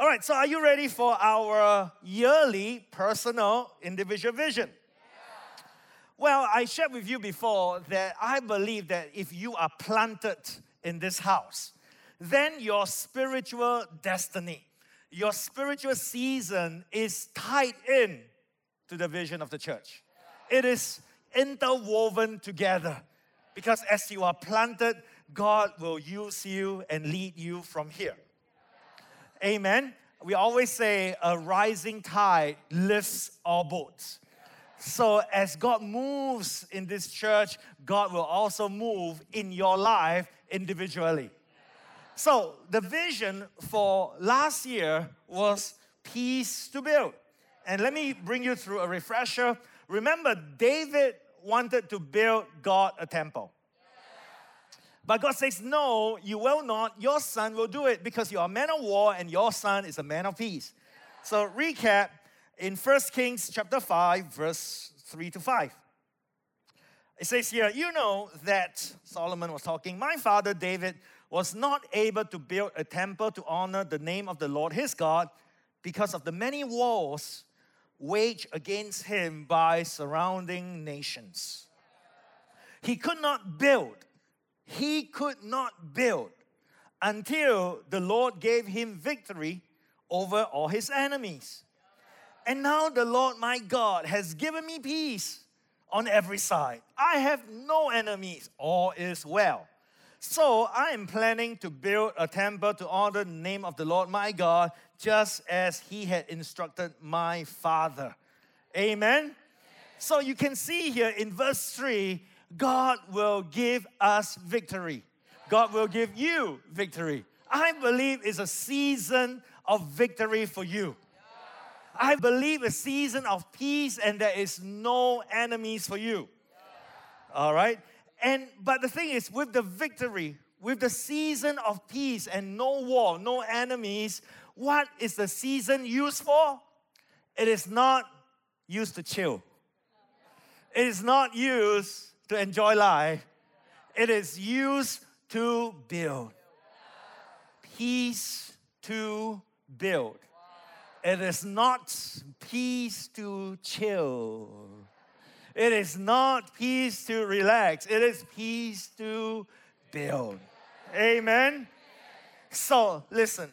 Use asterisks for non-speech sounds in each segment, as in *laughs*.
All right, so are you ready for our yearly personal individual vision? Well, I shared with you before that I believe that if you are planted in this house, then your spiritual destiny, your spiritual season is tied in to the vision of the church. It is interwoven together because as you are planted, God will use you and lead you from here. Amen. We always say a rising tide lifts all boats. So, as God moves in this church, God will also move in your life individually. So, the vision for last year was peace to build. And let me bring you through a refresher. Remember, David wanted to build God a temple. But God says, No, you will not. Your son will do it because you are a man of war and your son is a man of peace. So, recap in 1 Kings chapter 5, verse 3 to 5. It says here, You know that Solomon was talking, my father David was not able to build a temple to honor the name of the Lord his God because of the many wars waged against him by surrounding nations. He could not build he could not build until the Lord gave him victory over all his enemies. And now the Lord my God has given me peace on every side. I have no enemies, all is well. So I am planning to build a temple to honor the name of the Lord my God, just as he had instructed my father. Amen. So you can see here in verse 3 God will give us victory. God will give you victory. I believe it's a season of victory for you. I believe a season of peace and there is no enemies for you. All right? And but the thing is with the victory, with the season of peace and no war, no enemies, what is the season used for? It is not used to chill. It is not used to enjoy life, it is used to build. Peace to build. It is not peace to chill. It is not peace to relax. It is peace to build. Amen. So, listen.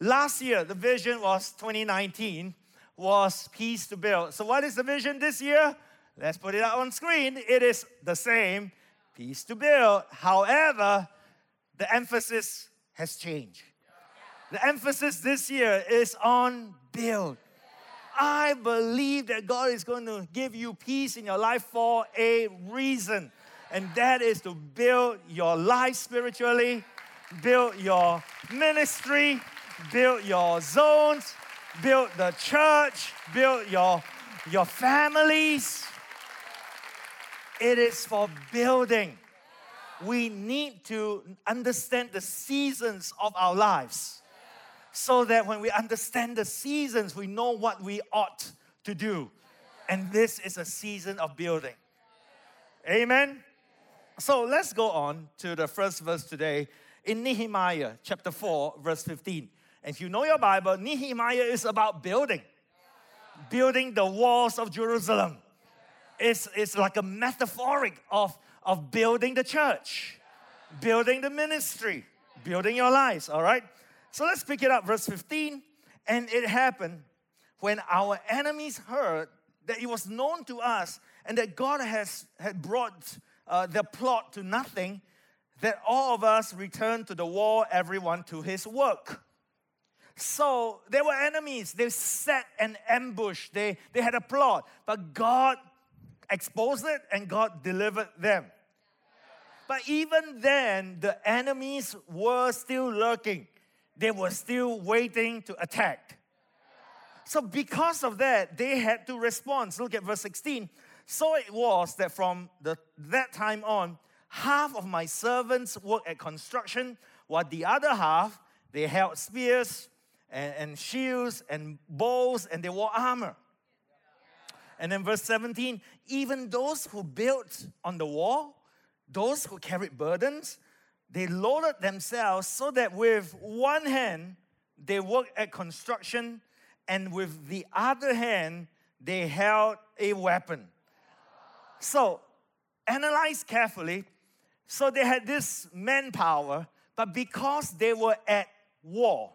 Last year, the vision was 2019 was peace to build. So, what is the vision this year? Let's put it on screen. It is the same peace to build. However, the emphasis has changed. The emphasis this year is on build. I believe that God is going to give you peace in your life for a reason, and that is to build your life spiritually, build your ministry, build your zones, build the church, build your, your families. It is for building. We need to understand the seasons of our lives so that when we understand the seasons, we know what we ought to do. And this is a season of building. Amen. So let's go on to the first verse today in Nehemiah chapter 4, verse 15. And if you know your Bible, Nehemiah is about building, building the walls of Jerusalem is, is like a metaphoric of, of building the church, building the ministry, building your lives, all right? So let's pick it up, verse 15. And it happened when our enemies heard that it was known to us and that God has had brought uh, the plot to nothing, that all of us returned to the wall, everyone to his work. So there were enemies. They set an ambush. They, they had a plot. But God exposed it and God delivered them. But even then, the enemies were still lurking. They were still waiting to attack. So, because of that, they had to respond. Look at verse 16. So it was that from the, that time on, half of my servants worked at construction, while the other half, they held spears and, and shields and bows and they wore armor. And then verse 17, even those who built on the wall, those who carried burdens, they loaded themselves so that with one hand they worked at construction, and with the other hand, they held a weapon. So, analyze carefully. So, they had this manpower, but because they were at war,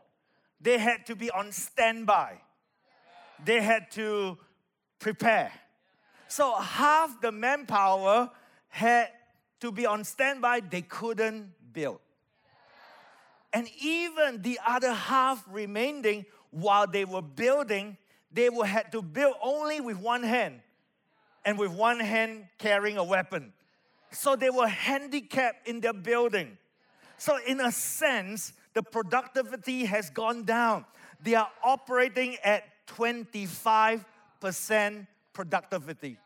they had to be on standby. They had to prepare. So, half the manpower had to be on standby, they couldn't build. And even the other half remaining, while they were building, they would had to build only with one hand and with one hand carrying a weapon. So they were handicapped in their building. So, in a sense, the productivity has gone down. They are operating at 25% productivity.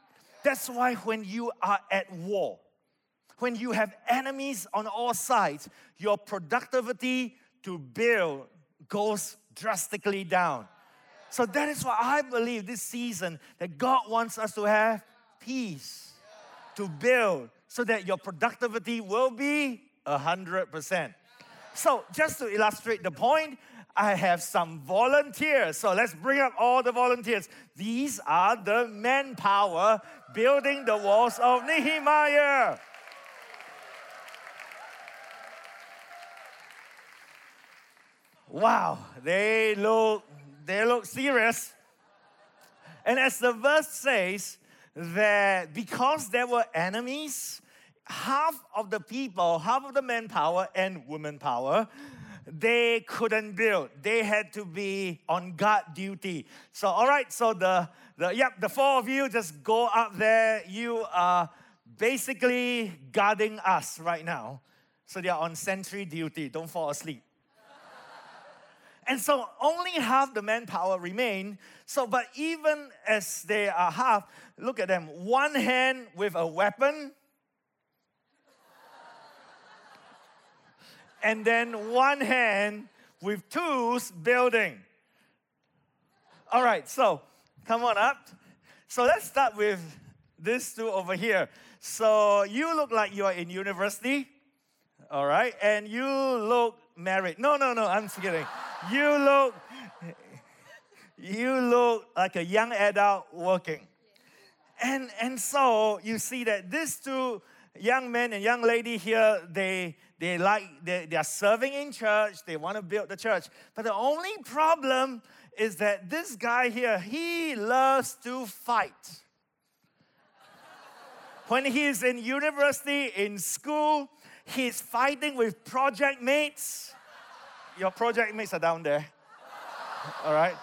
That's why when you are at war, when you have enemies on all sides, your productivity to build goes drastically down. So that is why I believe this season that God wants us to have peace to build so that your productivity will be 100%. So, just to illustrate the point, I have some volunteers. So, let's bring up all the volunteers. These are the manpower building the walls of Nehemiah. Wow, they look they look serious. And as the verse says, that because there were enemies, half of the people, half of the manpower and woman power, they couldn't build. They had to be on guard duty. So, all right, so the, the yep, the four of you just go up there. You are basically guarding us right now. So they are on sentry duty. Don't fall asleep. And so only half the manpower remain. So, but even as they are half, look at them one hand with a weapon, and then one hand with tools building. All right, so come on up. So let's start with this two over here. So you look like you are in university, all right, and you look married. No, no, no, I'm kidding you look you look like a young adult working. And, and so you see that these two young men and young lady here, they, they like, they, they are serving in church, they want to build the church. But the only problem is that this guy here, he loves to fight. when he's in university, in school, he's fighting with project mates your project mates are down there. All right?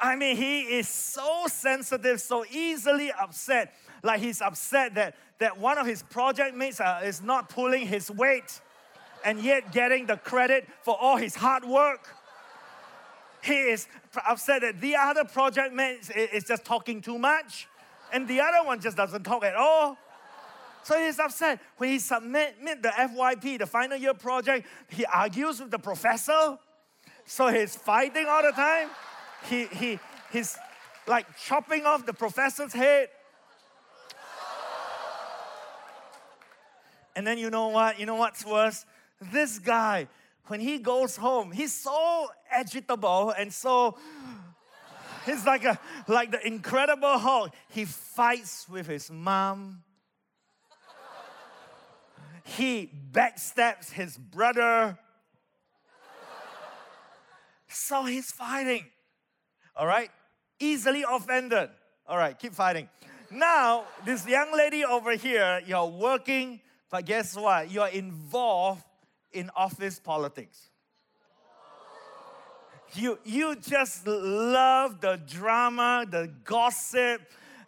I mean, he is so sensitive, so easily upset. Like he's upset that, that one of his project mates uh, is not pulling his weight and yet getting the credit for all his hard work. He is upset that the other project mate is just talking too much and the other one just doesn't talk at all. So he's upset. When he submit the FYP, the final year project, he argues with the professor. So he's fighting all the time. He, he, he's like chopping off the professor's head. And then you know what? You know what's worse? This guy, when he goes home, he's so agitable and so he's like a like the incredible Hulk. He fights with his mom he backstabs his brother. so he's fighting. All right? Easily offended. All right, keep fighting. Now, this young lady over here, you're working, but guess what? You're involved in office politics. You, you just love the drama, the gossip,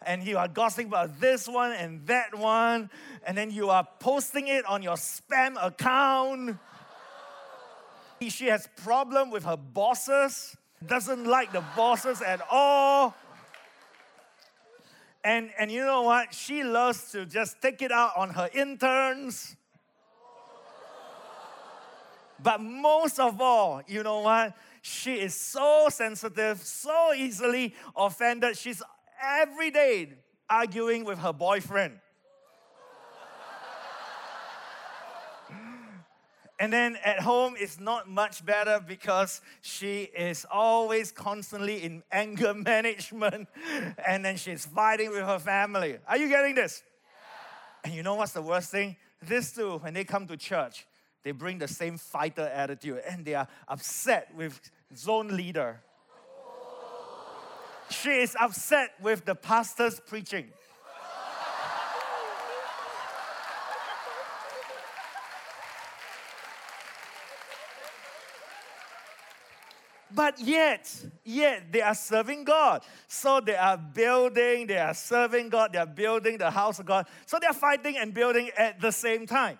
and you are gossiping about this one and that one, and then you are posting it on your spam account. she has problem with her bosses, doesn't like the bosses at all. And, and you know what? She loves to just take it out on her interns. But most of all, you know what? She is so sensitive, so easily offended. She's every day arguing with her boyfriend. And then at home, it's not much better because she is always constantly in anger *laughs* management and then she's fighting with her family. Are you getting this? Yeah. And you know what's the worst thing? This too, when they come to church, they bring the same fighter attitude and they are upset with zone leader. She is upset with the pastor's preaching. But yet, yet they are serving God. So they are building, they are serving God, they are building the house of God. So they are fighting and building at the same time.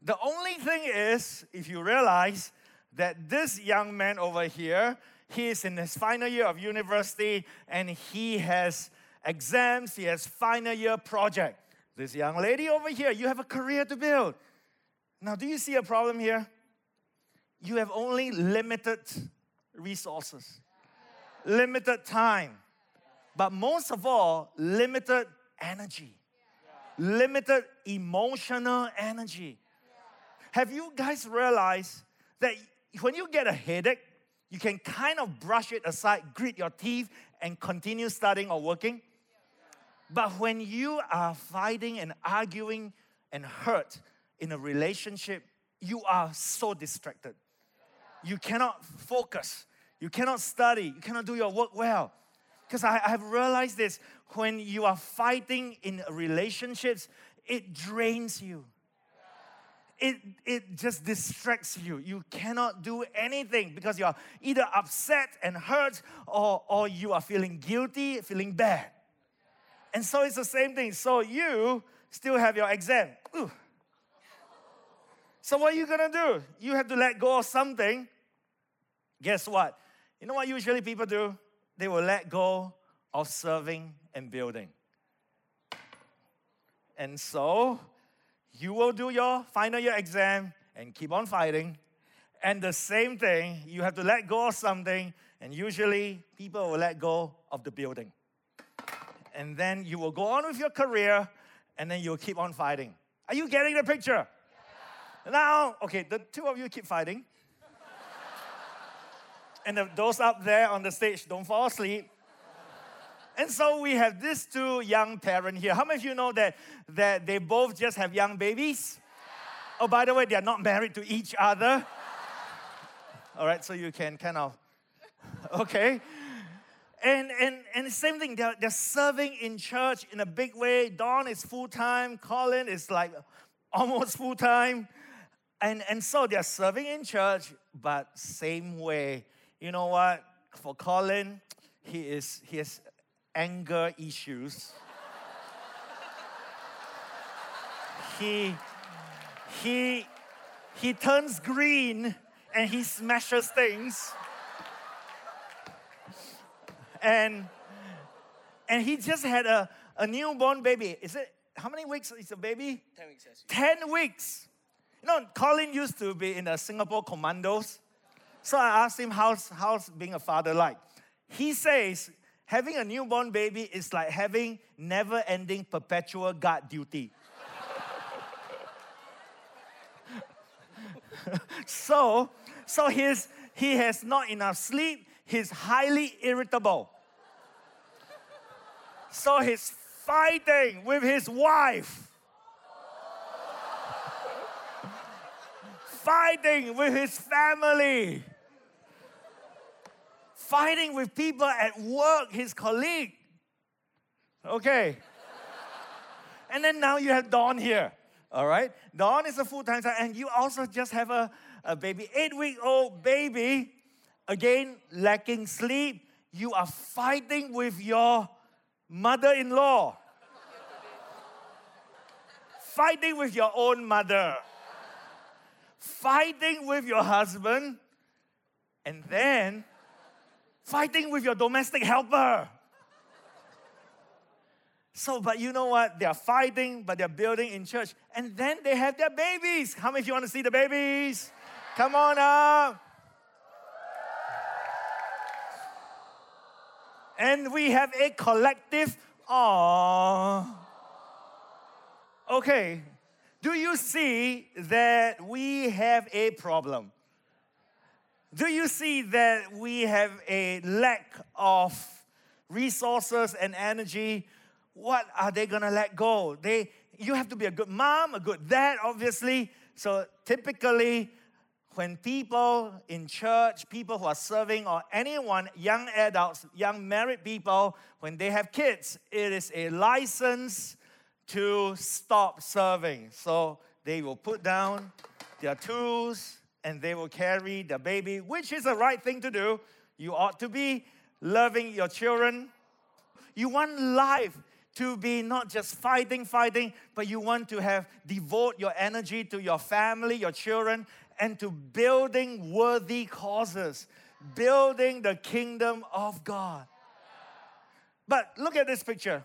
The only thing is, if you realize that this young man over here, he is in his final year of university and he has exams, he has final year project. This young lady over here, you have a career to build. Now, do you see a problem here? You have only limited resources, limited time, but most of all, limited energy, limited emotional energy. Have you guys realized that when you get a headache, you can kind of brush it aside, grit your teeth, and continue studying or working? But when you are fighting and arguing and hurt in a relationship, you are so distracted you cannot focus, you cannot study, you cannot do your work well. Because I, have realized this when you are fighting in relationships, it drains you. It, it just distracts you. You cannot do anything because you're either upset and hurt or, or you are feeling guilty, feeling bad. And so it's the same thing. So you still have your exam. Ooh. So what are you gonna do? You have to let go of something Guess what? You know what usually people do? They will let go of serving and building. And so, you will do your final year exam and keep on fighting. And the same thing, you have to let go of something, and usually people will let go of the building. And then you will go on with your career, and then you'll keep on fighting. Are you getting the picture? Yeah. Now, okay, the two of you keep fighting and those up there on the stage don't fall asleep. And so we have these two young parents here. How many of you know that, that they both just have young babies? Oh, by the way, they are not married to each other. All right, so you can kind of, *laughs* okay. And, and, and same thing, they're, they're serving in church in a big way. Dawn is full time, Colin is like almost full time. And, and so they're serving in church, but same way you know what? For Colin, he is he has anger issues. he he he turns green and he smashes things. And and he just had a, a newborn baby. Is it how many weeks is a baby? 10 weeks. 10 weeks. You know, Colin used to be in the Singapore Commandos. So I asked him, how's, how's being a father like? He says, having a newborn baby is like having never ending perpetual guard duty. *laughs* so, so he's, he has not enough sleep, he's highly irritable. So he's fighting with his wife. fighting with his family fighting with people at work, his colleague. Okay. and then now you have Dawn here. All right. Dawn is a full time and you also just have a, a baby, eight week old baby. Again, lacking sleep. You are fighting with your mother in law, fighting with your own mother, fighting with your husband, and then fighting with your domestic helper. So, but you know what? They're fighting, but they're building in church. And then they have their babies. How many of you want to see the babies? Come on up. And we have a collective, aww. Okay, Do you see that we have a problem? Do you see that we have a lack of resources and energy? What are they gonna let go? They, you have to be a good mom, a good dad, obviously. So typically, when people in church, people who are serving, or anyone, young adults, young married people, when they have kids, it is a license to stop serving. So they will put down their tools and they will carry the baby, which is the right thing to do. You ought to be loving your children. You want life to be not just fighting, fighting, but you want to have devote your energy to your family, your children, and to building worthy causes, building the kingdom of God. But look at this picture.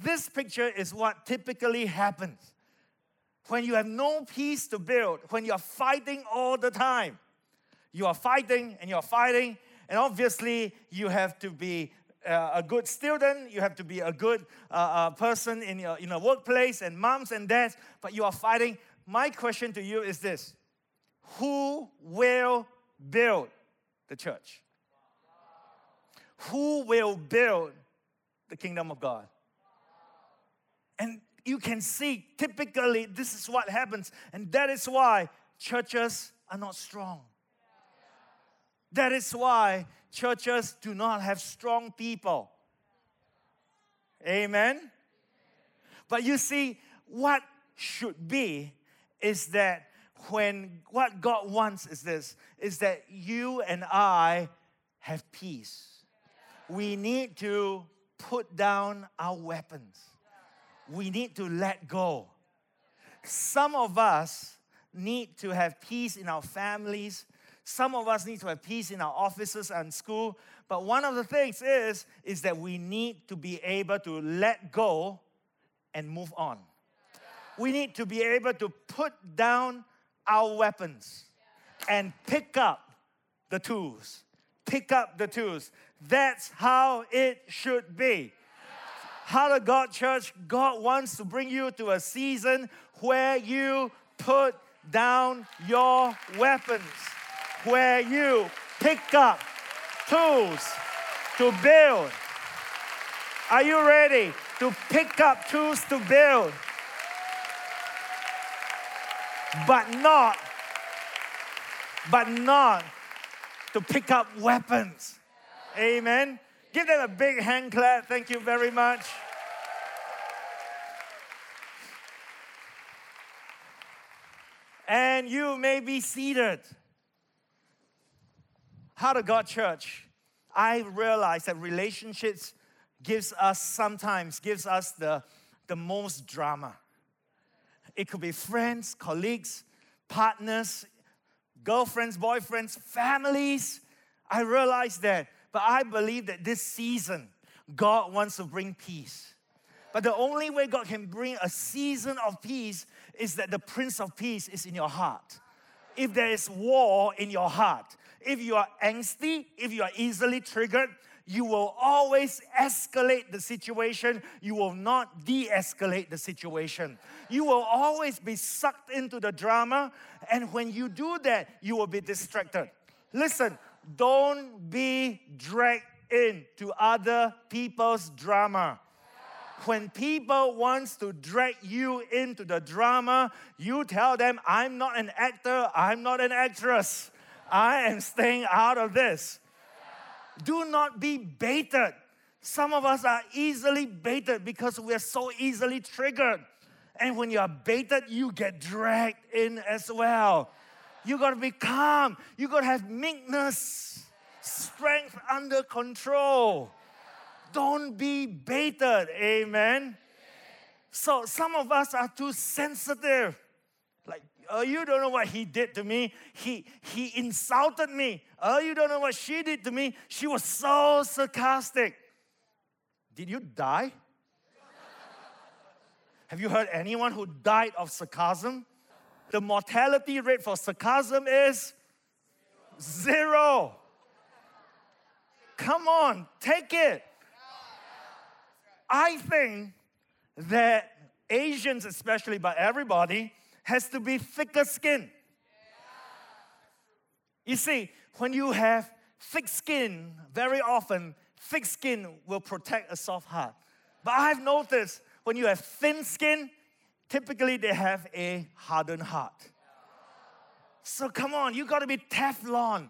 This picture is what typically happens when you have no peace to build, when you're fighting all the time. You are fighting and you're fighting, and obviously you have to be uh, a good student, you have to be a good uh, uh, person in your in a workplace, and moms and dads, but you are fighting. My question to you is this Who will build the church? Who will build the kingdom of God? And you can see typically this is what happens, and that is why churches are not strong. That is why churches do not have strong people. Amen? But you see, what should be is that when what God wants is this is that you and I have peace. We need to put down our weapons. We need to let go. Some of us need to have peace in our families. Some of us need to have peace in our offices and school. But one of the things is, is that we need to be able to let go and move on. We need to be able to put down our weapons and pick up the tools. Pick up the tools. That's how it should be. Heart of God Church, God wants to bring you to a season where you put down your weapons where you pick up tools to build. Are you ready to pick up tools to build? But not, but not to pick up weapons. Amen. Give them a big hand clap. Thank you very much. And you may be seated. Heart of God Church, I realize that relationships gives us sometimes gives us the, the most drama. It could be friends, colleagues, partners, girlfriends, boyfriends, families. I realize that. But I believe that this season, God wants to bring peace. But the only way God can bring a season of peace is that the Prince of Peace is in your heart. If there is war in your heart, if you are angsty, if you are easily triggered, you will always escalate the situation. You will not de escalate the situation. You will always be sucked into the drama. And when you do that, you will be distracted. Listen, don't be dragged into other people's drama. When people wants to drag you into the drama, you tell them, I'm not an actor, I'm not an actress. I am staying out of this. Do not be baited. Some of us are easily baited because we are so easily triggered. And when you are baited, you get dragged in as well. You gotta be calm. You gotta have meekness, strength under control. Don't be baited. Amen. So some of us are too sensitive. Like, oh, you don't know what he did to me. He he insulted me. Oh, you don't know what she did to me. She was so sarcastic. Did you die? *laughs* Have you heard anyone who died of sarcasm? The mortality rate for sarcasm is zero. Come on, take it. I think that Asians, especially, but everybody, has to be thicker skin. You see, when you have thick skin, very often, thick skin will protect a soft heart. But I've noticed when you have thin skin, typically they have a hardened heart. So come on, you gotta be Teflon.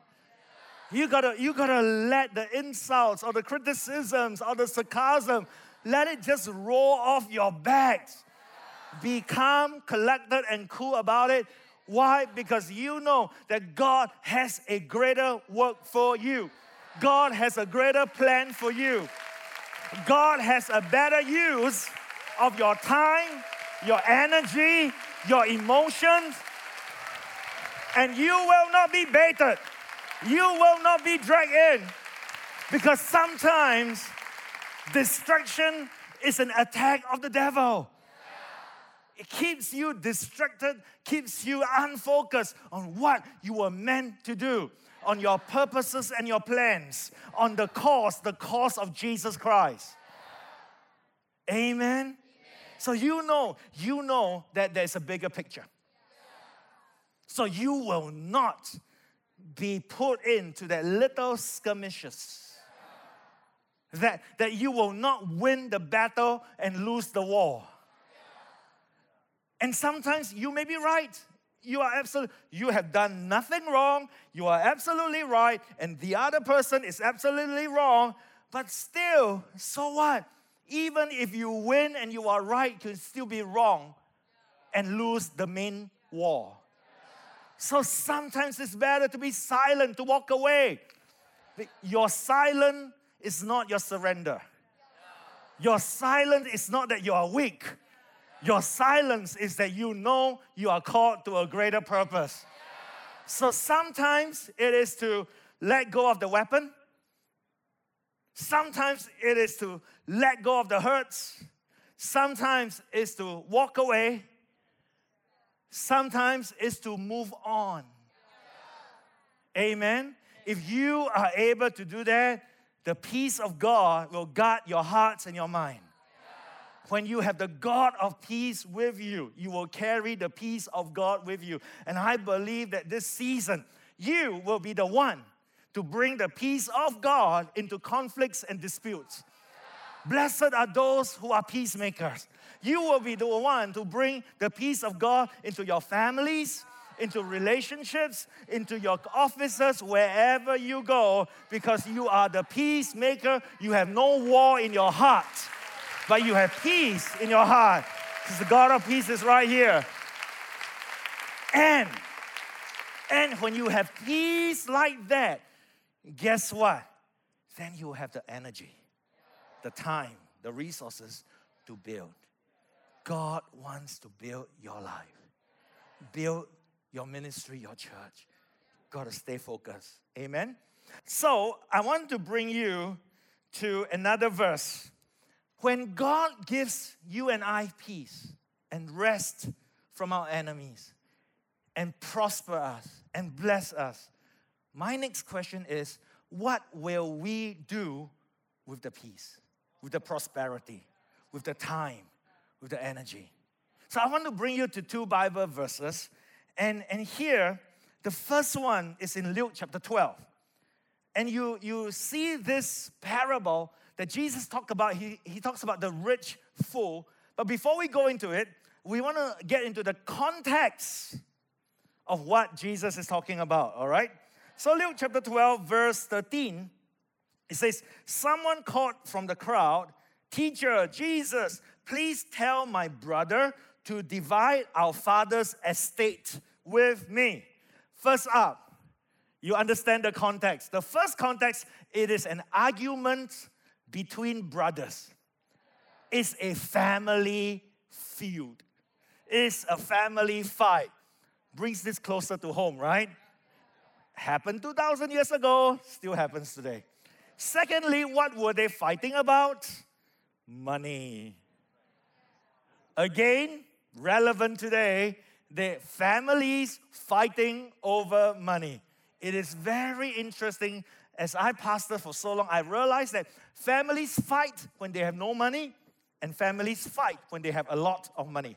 You gotta, you gotta let the insults or the criticisms or the sarcasm, let it just roll off your back. Be calm, collected, and cool about it. Why? Because you know that God has a greater work for you. God has a greater plan for you. God has a better use of your time, your energy, your emotions, and you will not be baited. You will not be dragged in because sometimes distraction is an attack of the devil. It keeps you distracted, keeps you unfocused on what you were meant to do, on your purposes and your plans, on the cause, the cause of Jesus Christ. Amen. So you know, you know that there's a bigger picture. So you will not be put into that little skirmishes. That, that you will not win the battle and lose the war. And sometimes you may be right. You are absolutely, you have done nothing wrong. You are absolutely right. And the other person is absolutely wrong. But still, so what? Even if you win and you are right, you can still be wrong and lose the main war. So sometimes it's better to be silent, to walk away. Your silence is not your surrender. Your silence is not that you are weak. Your silence is that you know you are called to a greater purpose. So sometimes it is to let go of the weapon. Sometimes it is to let go of the hurts. Sometimes it's to walk away sometimes is to move on. Amen. If you are able to do that, the peace of God will guard your hearts and your mind. When you have the God of peace with you, you will carry the peace of God with you. And I believe that this season, you will be the one to bring the peace of God into conflicts and disputes. Blessed are those who are peacemakers. You will be the one to bring the peace of God into your families, into relationships, into your offices, wherever you go, because you are the peacemaker. You have no war in your heart, but you have peace in your heart. Because the God of peace is right here. And and when you have peace like that, guess what? Then you will have the energy, the time, the resources to build. God wants to build your life, build your ministry, your church. Got to stay focused. Amen. So I want to bring you to another verse. When God gives you and I peace and rest from our enemies and prosper us and bless us, my next question is what will we do with the peace, with the prosperity, with the time, with the energy. So I want to bring you to two Bible verses. And, and here, the first one is in Luke chapter 12. And you, you see this parable that Jesus talked about. He, he talks about the rich fool. But before we go into it, we want to get into the context of what Jesus is talking about, all right? So, Luke chapter 12, verse 13, it says, Someone called from the crowd, Teacher, Jesus, Please tell my brother to divide our father's estate with me. First up, you understand the context. The first context, it is an argument between brothers. It's a family feud. It's a family fight. Brings this closer to home, right? Happened 2,000 years ago, still happens today. Secondly, what were they fighting about? Money. Again, relevant today, the families fighting over money. It is very interesting. As I pastor for so long, I realized that families fight when they have no money and families fight when they have a lot of money.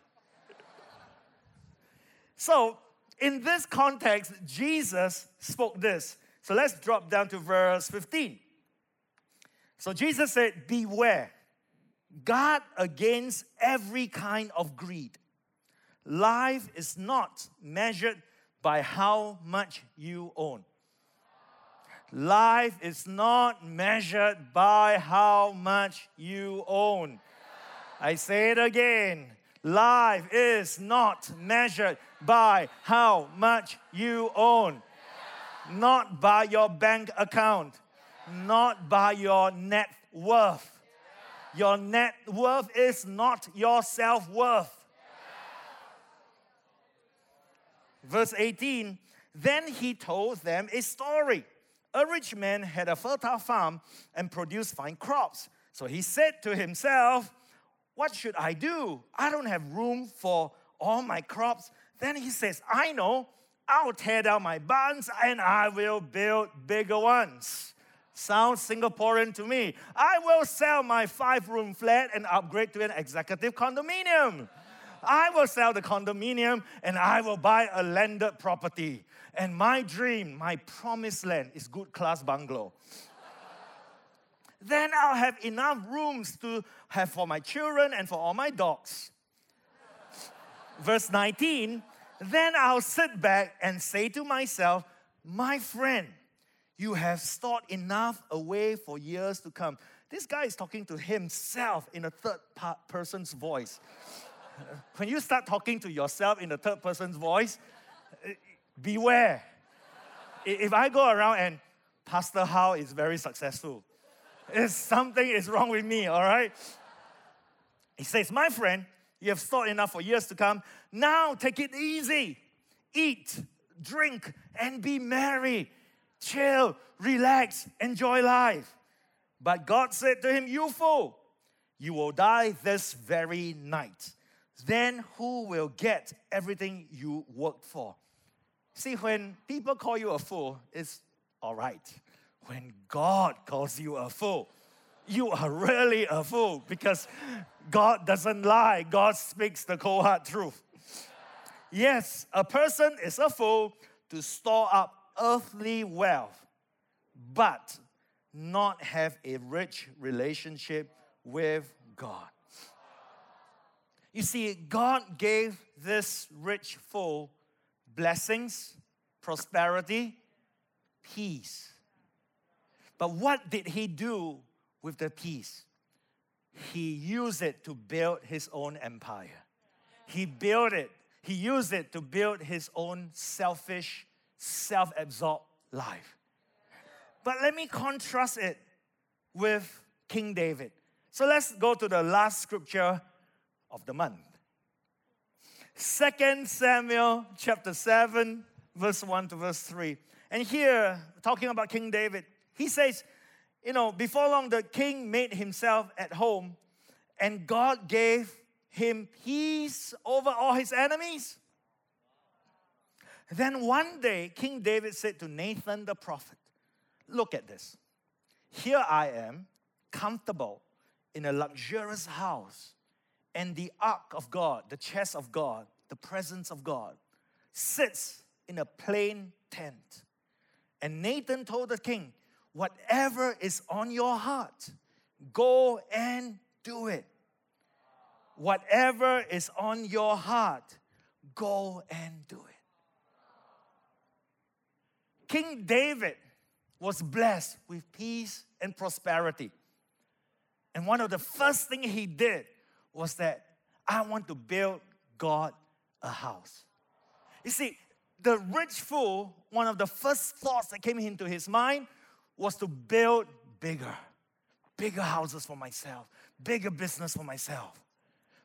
so, in this context, Jesus spoke this. So let's drop down to verse 15. So Jesus said, Beware, guard against every kind of greed. Life is not measured by how much you own. Life is not measured by how much you own. I say it again. Life is not measured by how much you own, not by your bank account, not by your net worth. Your net worth is not your self worth. Verse 18 Then he told them a story. A rich man had a fertile farm and produced fine crops. So he said to himself, What should I do? I don't have room for all my crops. Then he says, I know, I'll tear down my barns and I will build bigger ones. Sounds Singaporean to me. I will sell my five room flat and upgrade to an executive condominium. I will sell the condominium and I will buy a landed property. And my dream, my promised land is good class bungalow. Then I'll have enough rooms to have for my children and for all my dogs. Verse 19, then I'll sit back and say to myself, My friend, you have stored enough away for years to come. This guy is talking to himself in a third person's voice. *laughs* when you start talking to yourself in the third person's voice, eh, beware. if I go around and Pastor How is very successful, it's something is wrong with me, all right? He says, My friend, you have stored enough for years to come. Now take it easy. Eat, drink, and be merry. Chill, relax, enjoy life. But God said to him, You fool, you will die this very night then who will get everything you worked for? See, when people call you a fool, it's all right. When God calls you a fool, you are really a fool because God doesn't lie. God speaks the cold hard truth. Yes, a person is a fool to store up earthly wealth, but not have a rich relationship with God. You see, God gave this rich fool blessings, prosperity, peace. But what did he do with the peace? He used it to build his own empire. He built it, he used it to build his own selfish, self absorbed life. But let me contrast it with King David. So let's go to the last scripture of the month. Second Samuel chapter 7, verse 1 to verse 3. And here, talking about King David, he says, you know, before long the king made himself at home, and God gave him peace over all his enemies. Then one day, King David said to Nathan the prophet, Look at this. Here I am, comfortable in a luxurious house and the ark of God, the chest of God, the presence of God, sits in a plain tent. And Nathan told the king, Whatever is on your heart, go and do it. Whatever is on your heart, go and do it. King David was blessed with peace and prosperity. And one of the first things he did was that I want to build God a house. You see, the rich fool, one of the first thoughts that came into his mind was to build bigger, bigger houses for myself, bigger business for myself.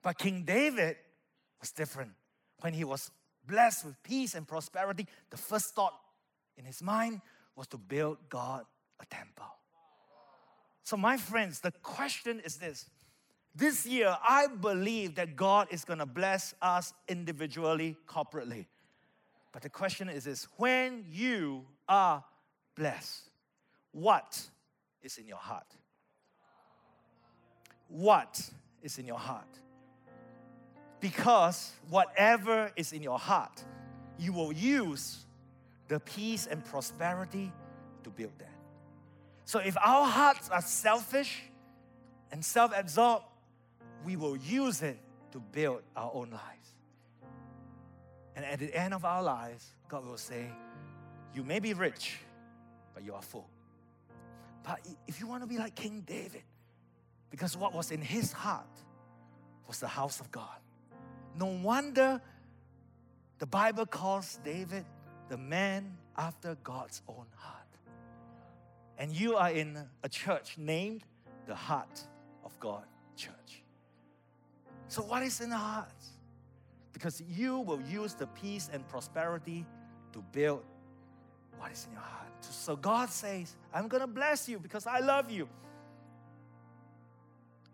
But King David was different. When he was blessed with peace and prosperity, the first thought in his mind was to build God a temple. So, my friends, the question is this this year, I believe that God is going to bless us individually, corporately. But the question is this when you are blessed, what is in your heart? What is in your heart. Because whatever is in your heart, you will use the peace and prosperity to build that. So if our hearts are selfish and self absorbed, we will use it to build our own lives. And at the end of our lives, God will say, You may be rich, but you are full. But if you want to be like King David, because what was in his heart was the house of God. No wonder the Bible calls David the man after God's own heart. And you are in a church named the Heart of God Church. So, what is in the heart? Because you will use the peace and prosperity to build what is in your heart. So, God says, I'm going to bless you because I love you.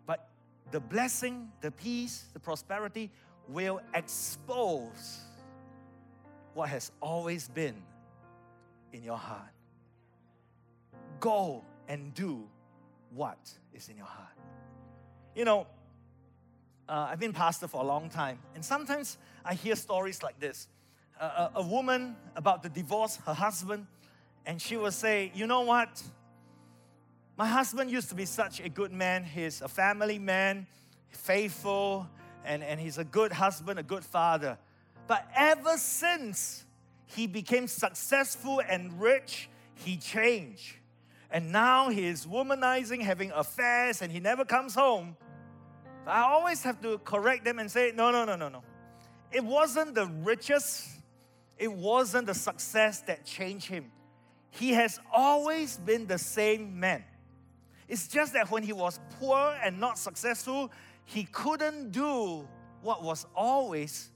But the blessing, the peace, the prosperity will expose what has always been in your heart. Go and do what is in your heart. You know, uh, I've been pastor for a long time, and sometimes I hear stories like this. Uh, a, a woman about to divorce her husband, and she will say, You know what? My husband used to be such a good man. He's a family man, faithful, and, and he's a good husband, a good father. But ever since he became successful and rich, he changed. And now he is womanizing, having affairs, and he never comes home. But I always have to correct them and say, no, no, no, no, no. It wasn't the riches, it wasn't the success that changed him. He has always been the same man. It's just that when he was poor and not successful, he couldn't do what was always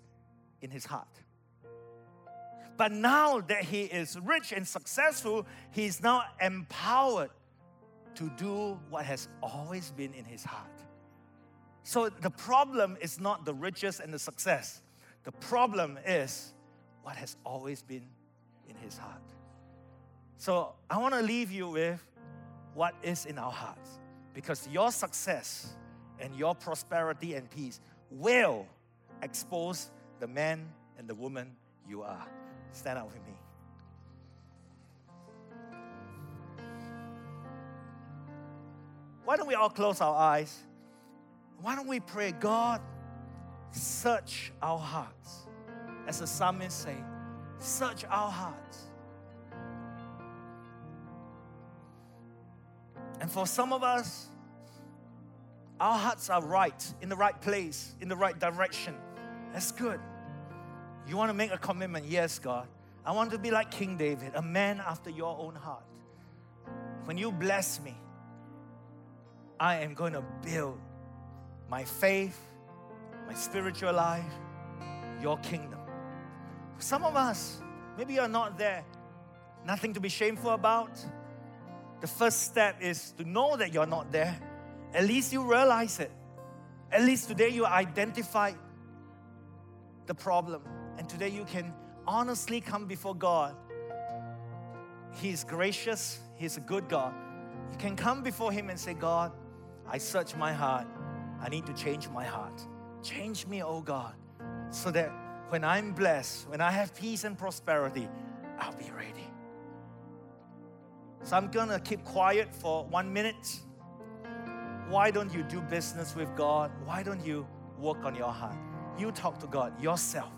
in his heart. But now that he is rich and successful, he is now empowered to do what has always been in his heart. So the problem is not the riches and the success. The problem is what has always been in his heart. So I want to leave you with what is in our hearts because your success and your prosperity and peace will expose the man and the woman you are. Stand up with me. Why don't we all close our eyes? Why don't we pray, God, search our hearts? As the psalmist say, search our hearts. And for some of us, our hearts are right, in the right place, in the right direction. That's good. You want to make a commitment? Yes, God. I want to be like King David, a man after your own heart. When you bless me, I am going to build my faith, my spiritual life, your kingdom. Some of us, maybe you're not there. Nothing to be shameful about. The first step is to know that you're not there at least you realize it. At least today you identify the problem. And today you can honestly come before God. He's gracious, He's a good God. You can come before Him and say, God, I search my heart. I need to change my heart. Change me, oh God, so that when I'm blessed, when I have peace and prosperity, I'll be ready. So I'm gonna keep quiet for one minute why don't you do business with God? Why don't you work on your heart? You talk to God yourself.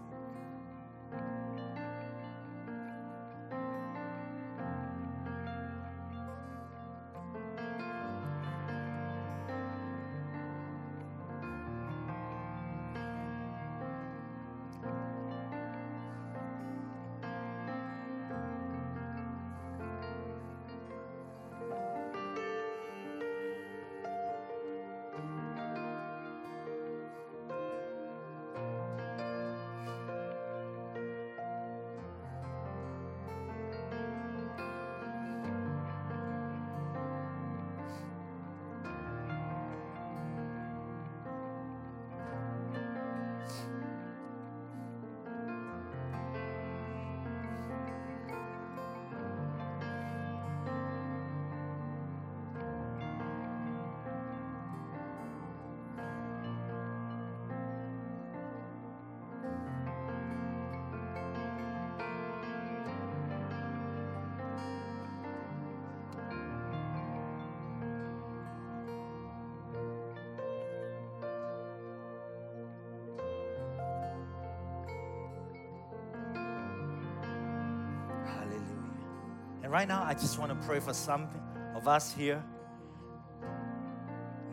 Right now, I just want to pray for some of us here.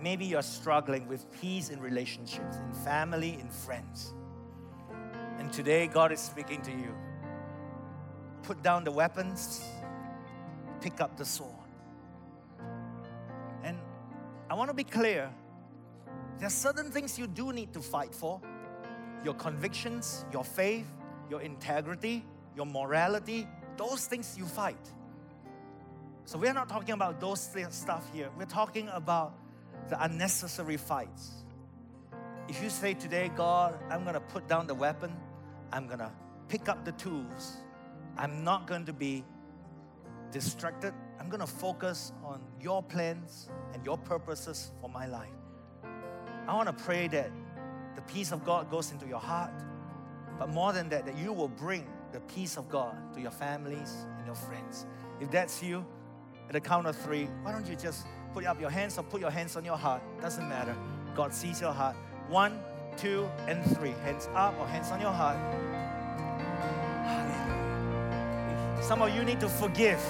Maybe you're struggling with peace in relationships, in family, in friends. And today, God is speaking to you. Put down the weapons, pick up the sword. And I want to be clear there are certain things you do need to fight for your convictions, your faith, your integrity, your morality, those things you fight. So we're not talking about those stuff here. We're talking about the unnecessary fights. If you say today, God, I'm going to put down the weapon, I'm going to pick up the tools, I'm not going to be distracted, I'm going to focus on your plans and your purposes for my life. I want to pray that the peace of God goes into your heart, but more than that, that you will bring the peace of God to your families and your friends. If that's you, at the count of three, why don't you just put up your hands or put your hands on your heart? Doesn't matter. God sees your heart. One, two, and three. Hands up or hands on your heart. Some of you need to forgive.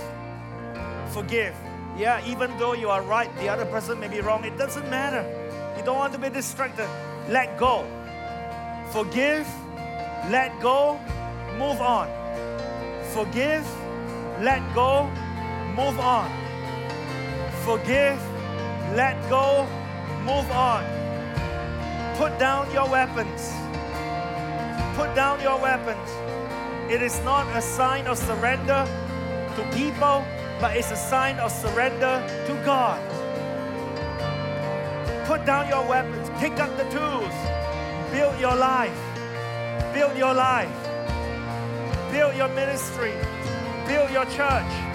Forgive. Yeah, even though you are right, the other person may be wrong. It doesn't matter. You don't want to be distracted. Let go. Forgive. Let go. Move on. Forgive. Let go move on. Forgive, let go, move on. Put down your weapons. Put down your weapons. It is not a sign of surrender to people, but it's a sign of surrender to God. Put down your weapons, pick up the tools, build your life, build your life, build your ministry, build your church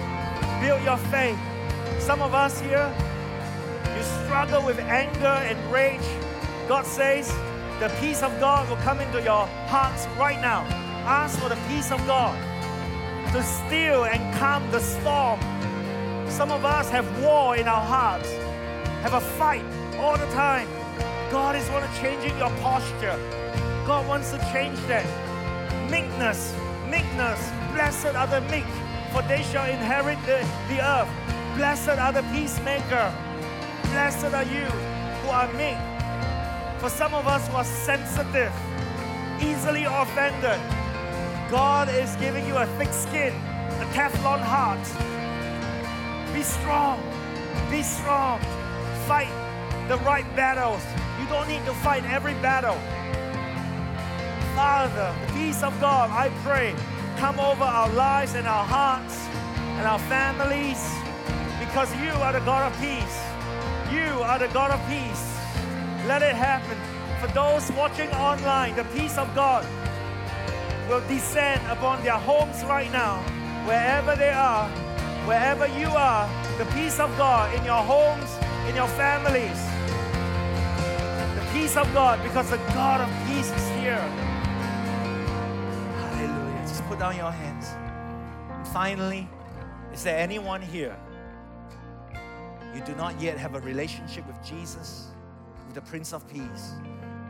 build your faith. Some of us here, you struggle with anger and rage. God says the peace of God will come into your hearts right now. Ask for the peace of God to still and calm the storm. Some of us have war in our hearts, have a fight all the time. God is want to changing your posture. God wants to change that. Meekness, meekness. Blessed are the meek for they shall inherit the, the earth. Blessed are the peacemaker. Blessed are you who are meek. For some of us who are sensitive, easily offended, God is giving you a thick skin, a Teflon heart. Be strong. Be strong. Fight the right battles. You don't need to fight every battle. Father, the peace of God, I pray come over our lives and our hearts and our families because you are the God of peace. You are the God of peace. Let it happen. For those watching online, the peace of God will descend upon their homes right now, wherever they are, wherever you are, the peace of God in your homes, in your families. The peace of God, because the God of peace is here put down your hands. And finally, is there anyone here? You do not yet have a relationship with Jesus, with the Prince of Peace.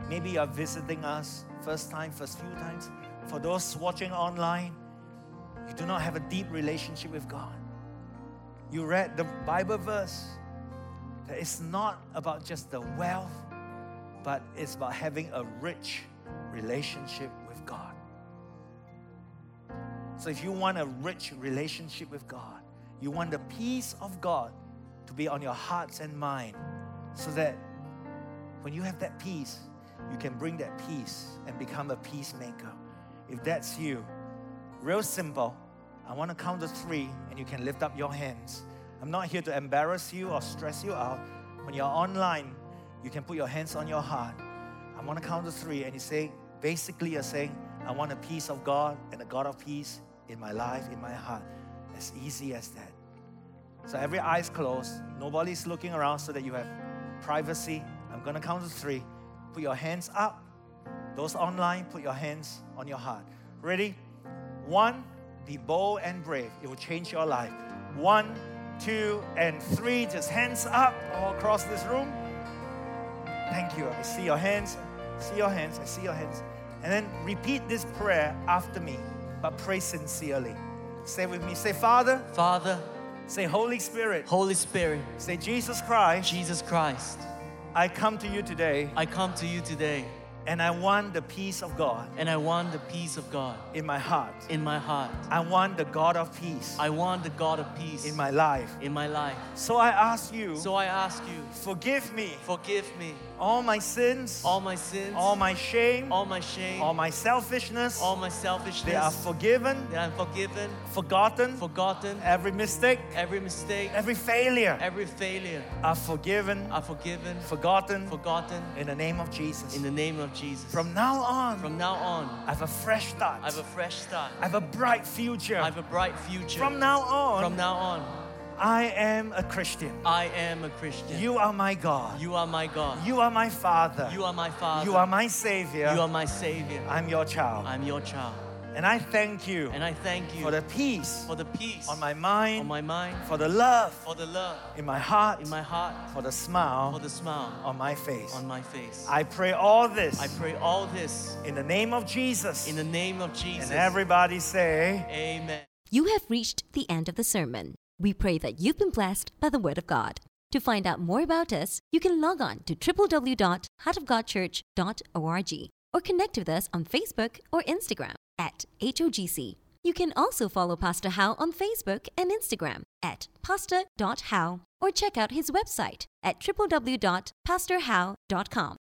Maybe you are visiting us first time, first few times. For those watching online, you do not have a deep relationship with God. You read the Bible verse that it's not about just the wealth, but it's about having a rich relationship with God. So if you want a rich relationship with God, you want the peace of God to be on your hearts and mind so that when you have that peace, you can bring that peace and become a peacemaker. If that's you, real simple, I want to count to three and you can lift up your hands. I'm not here to embarrass you or stress you out. When you're online, you can put your hands on your heart. I want to count to three and you say, basically, you're saying, I want a peace of God and a God of peace in my life, in my heart. As easy as that. So every eye's closed, nobody's looking around so that you have privacy. I'm gonna count to three. Put your hands up. Those online, put your hands on your heart. Ready? One, be bold and brave. It will change your life. One, two, and three. Just hands up all across this room. Thank you. I see your hands. I see your hands. I see your hands. And then repeat this prayer after me but pray sincerely. Say with me. Say, Father. Father, Say, Holy Spirit. Holy Spirit, Say, Jesus Christ. Jesus Christ, I come to you today I come to you today and I want the peace of God and I want the peace of God in my heart. in my heart. I want the God of peace I want the God of peace in my life. in my life. So I ask you, So I ask you, forgive me forgive me all my sins, all my sins, all my shame, all my shame, all my selfishness. all my selfishness. They are forgiven, They I'm forgiven, forgotten. forgotten, Every mistake, every mistake, every failure every failure are forgiven, are forgiven, forgotten forgotten in the name of Jesus. in the name of Jesus. From now on, From now on, I have a fresh start. I have a fresh start. I have a bright future. I have a bright future. From now on, From now on, I am a Christian. I am a Christian. You are my God. You are my God. You are my Father. You are my Father. You are my Savior. You are my Savior. I'm your child. I'm your child. And I thank you And I thank you for the peace for the peace on my mind, on my mind, for the love for the love in my heart, in my heart, for the smile. for smile the smile on my face. on my face. I pray all this I pray all this in the name of Jesus. in the name of Jesus. And everybody say, Amen. You have reached the end of the sermon. We pray that you've been blessed by the Word of God. To find out more about us, you can log on to www.heartofgodchurch.org or connect with us on Facebook or Instagram at HOGC. You can also follow Pastor How on Facebook and Instagram at pastor.how or check out his website at www.pastorhow.com.